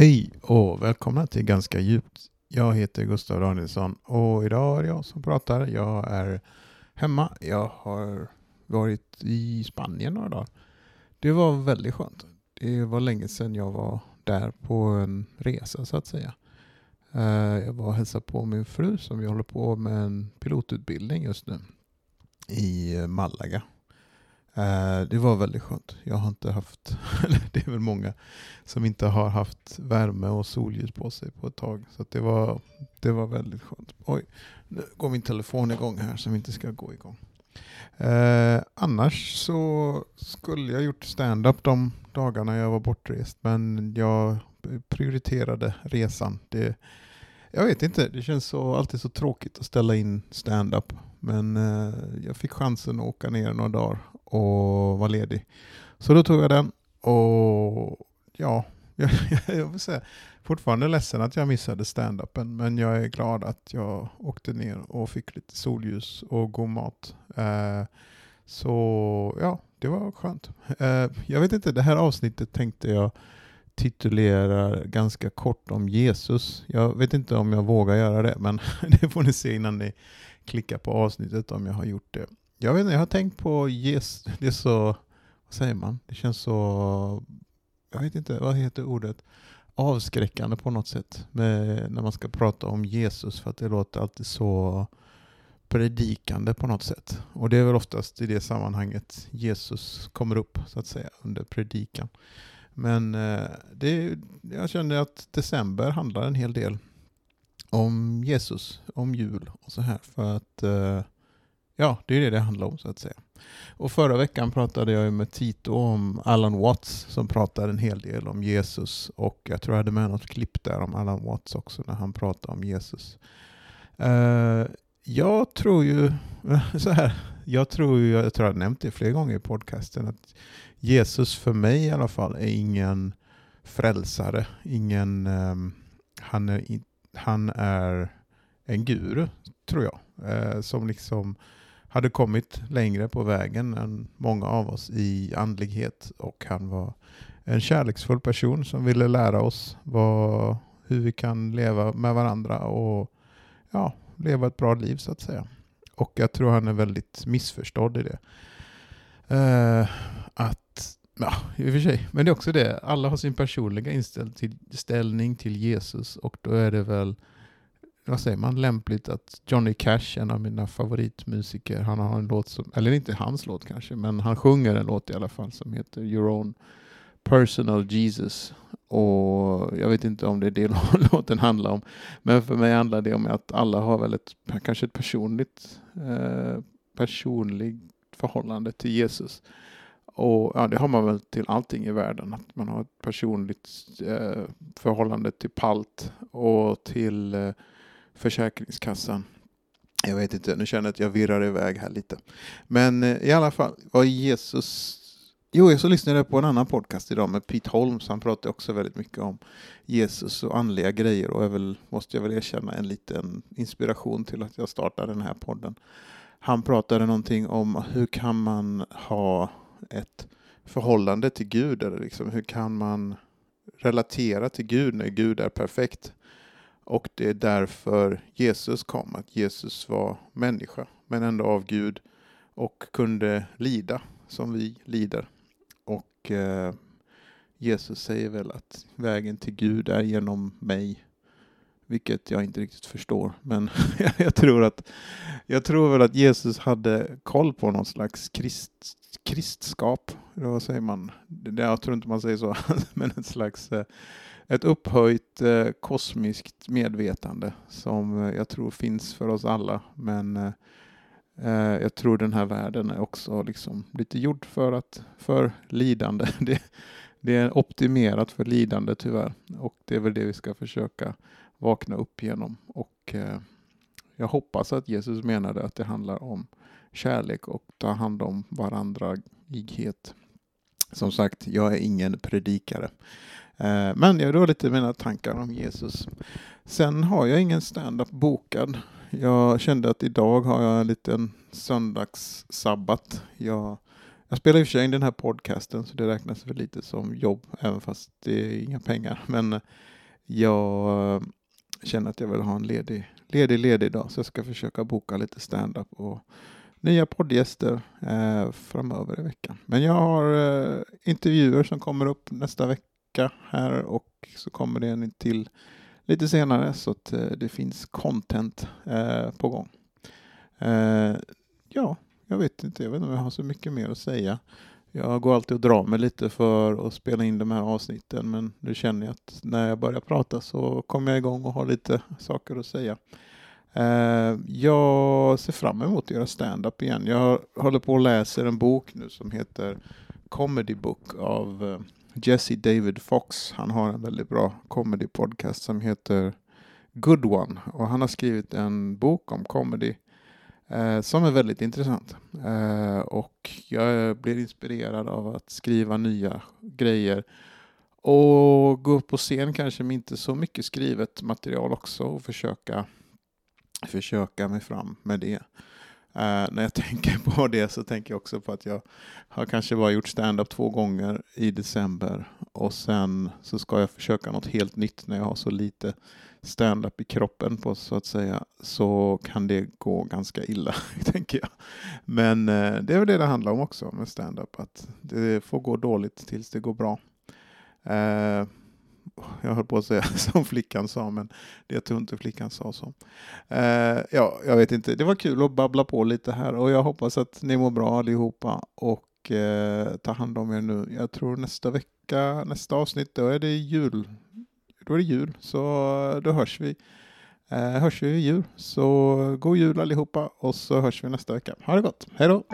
Hej och välkomna till Ganska djupt. Jag heter Gustav Danielsson och idag är det jag som pratar. Jag är hemma. Jag har varit i Spanien några dagar. Det var väldigt skönt. Det var länge sedan jag var där på en resa så att säga. Eh, jag var och hälsade på min fru som jag håller på med en pilotutbildning just nu i Malaga. Eh, det var väldigt skönt. Jag har inte haft, det är väl många som inte har haft värme och solljus på sig på ett tag. Så det, var, det var väldigt skönt. Oj, nu går min telefon igång här som inte ska gå igång. Eh, annars så skulle jag gjort stand-up de dagarna jag var bortrest men jag prioriterade resan. Det, jag vet inte, det känns så, alltid så tråkigt att ställa in stand-up. Men eh, jag fick chansen att åka ner några dagar och var ledig. Så då tog jag den och ja, jag, jag vill säga fortfarande ledsen att jag missade stand-upen men jag är glad att jag åkte ner och fick lite solljus och god mat. Eh, så ja, det var skönt. Eh, jag vet inte, det här avsnittet tänkte jag titulera ganska kort om Jesus. Jag vet inte om jag vågar göra det, men det får ni se innan ni klickar på avsnittet om jag har gjort det. Jag vet inte, jag har tänkt på Jesus. Det är så, vad säger man? Det känns så, jag vet inte, vad heter ordet? Avskräckande på något sätt med, när man ska prata om Jesus för att det låter alltid så predikande på något sätt. Och det är väl oftast i det sammanhanget Jesus kommer upp så att säga under predikan. Men eh, det, jag känner att december handlar en hel del om Jesus, om jul och så här. För att eh, ja, det är det det handlar om så att säga. Och förra veckan pratade jag med Tito om Alan Watts som pratade en hel del om Jesus och jag tror jag hade med något klipp där om Alan Watts också när han pratade om Jesus. Uh, jag tror ju så här, jag tror ju, jag tror jag har nämnt det flera gånger i podcasten, att Jesus för mig i alla fall är ingen frälsare, ingen, um, han, är, han är en guru, tror jag, uh, som liksom hade kommit längre på vägen än många av oss i andlighet och han var en kärleksfull person som ville lära oss vad, hur vi kan leva med varandra och ja, leva ett bra liv så att säga. Och jag tror han är väldigt missförstådd i det. Uh, att, ja, i och för sig, men det är också det, alla har sin personliga inställning till Jesus och då är det väl vad säger man, lämpligt att Johnny Cash, en av mina favoritmusiker, han har en låt som, eller inte hans låt kanske, men han sjunger en låt i alla fall som heter Your Own Personal Jesus. Och jag vet inte om det är det låten handlar om. Men för mig handlar det om att alla har väl ett, kanske ett personligt, eh, personligt förhållande till Jesus. Och ja, det har man väl till allting i världen. Att man har ett personligt eh, förhållande till palt och till eh, Försäkringskassan. Jag vet inte, nu känner jag att jag virrar iväg här lite. Men eh, i alla fall, vad Jesus... Jo, så lyssnade jag på en annan podcast idag med Pete Holmes. Han pratade också väldigt mycket om Jesus och andliga grejer och är väl, måste jag väl erkänna, en liten inspiration till att jag startade den här podden. Han pratade någonting om hur kan man ha ett förhållande till Gud, eller liksom, hur kan man relatera till Gud när Gud är perfekt? Och det är därför Jesus kom, att Jesus var människa, men ändå av Gud och kunde lida som vi lider. Och eh, Jesus säger väl att vägen till Gud är genom mig, vilket jag inte riktigt förstår. Men jag, tror att, jag tror väl att Jesus hade koll på någon slags krist, kristskap, vad säger man? Jag tror inte man säger så, men en slags eh, ett upphöjt eh, kosmiskt medvetande som eh, jag tror finns för oss alla. Men eh, eh jag tror den här världen är också liksom lite gjord för, att, för lidande. Det, det är optimerat för lidande tyvärr. Och det är väl det vi ska försöka vakna upp genom. Och eh, jag hoppas att Jesus menade att det handlar om kärlek och ta hand om varandra ighet. Som sagt, jag är ingen predikare. Eh, men det var lite mina tankar om Jesus. Sen har jag ingen stand-up bokad. Jag kände att idag har jag en liten söndagssabbat. Jag Jag spelar i och för sig in den här podcasten så det räknas väl lite som jobb även fast det är inga pengar. Men jag eh, känner att jag vill ha en ledig, ledig, ledig dag så jag ska försöka boka lite stand-up och nya poddgäster eh, framöver i veckan. Men jag har eh, intervjuer som kommer upp nästa vecka här och så kommer det en till lite senare så att eh, det finns content eh, på gång. Eh, ja, jag vet inte, jag vet inte om jag har så mycket mer att säga. Jag går alltid och drar mig lite för att spela in de här avsnitten men nu känner jag att när jag börjar prata så kommer jag igång och har lite saker att säga. Jag ser fram emot att göra stand-up igen. Jag håller på och läser en bok nu som heter Comedy Book av Jesse David Fox. Han har en väldigt bra comedy podcast som heter Good One och han har skrivit en bok om comedy eh, som är väldigt intressant. Eh, och jag blir inspirerad av att skriva nya grejer och gå upp på scen kanske med inte så mycket skrivet material också och försöka, försöka mig fram med det. Uh, när jag tänker på det så tänker jag också på att jag har kanske bara gjort stand-up två gånger i december och sen så ska jag försöka något helt nytt när jag har så lite stand-up i kroppen på så att säga så kan det gå ganska illa, tänker jag. Men uh, det är väl det det handlar om också med stand-up, att det får gå dåligt tills det går bra. Uh, jag höll på att säga som flickan sa, men det tror inte flickan sa så. Eh, ja, jag vet inte. Det var kul att babbla på lite här och jag hoppas att ni mår bra allihopa och eh, ta hand om er nu. Jag tror nästa vecka, nästa avsnitt, då är det jul. Då är det jul, så då hörs vi. Eh, hörs vi i jul, så god jul allihopa och så hörs vi nästa vecka. Ha det gott, hej då!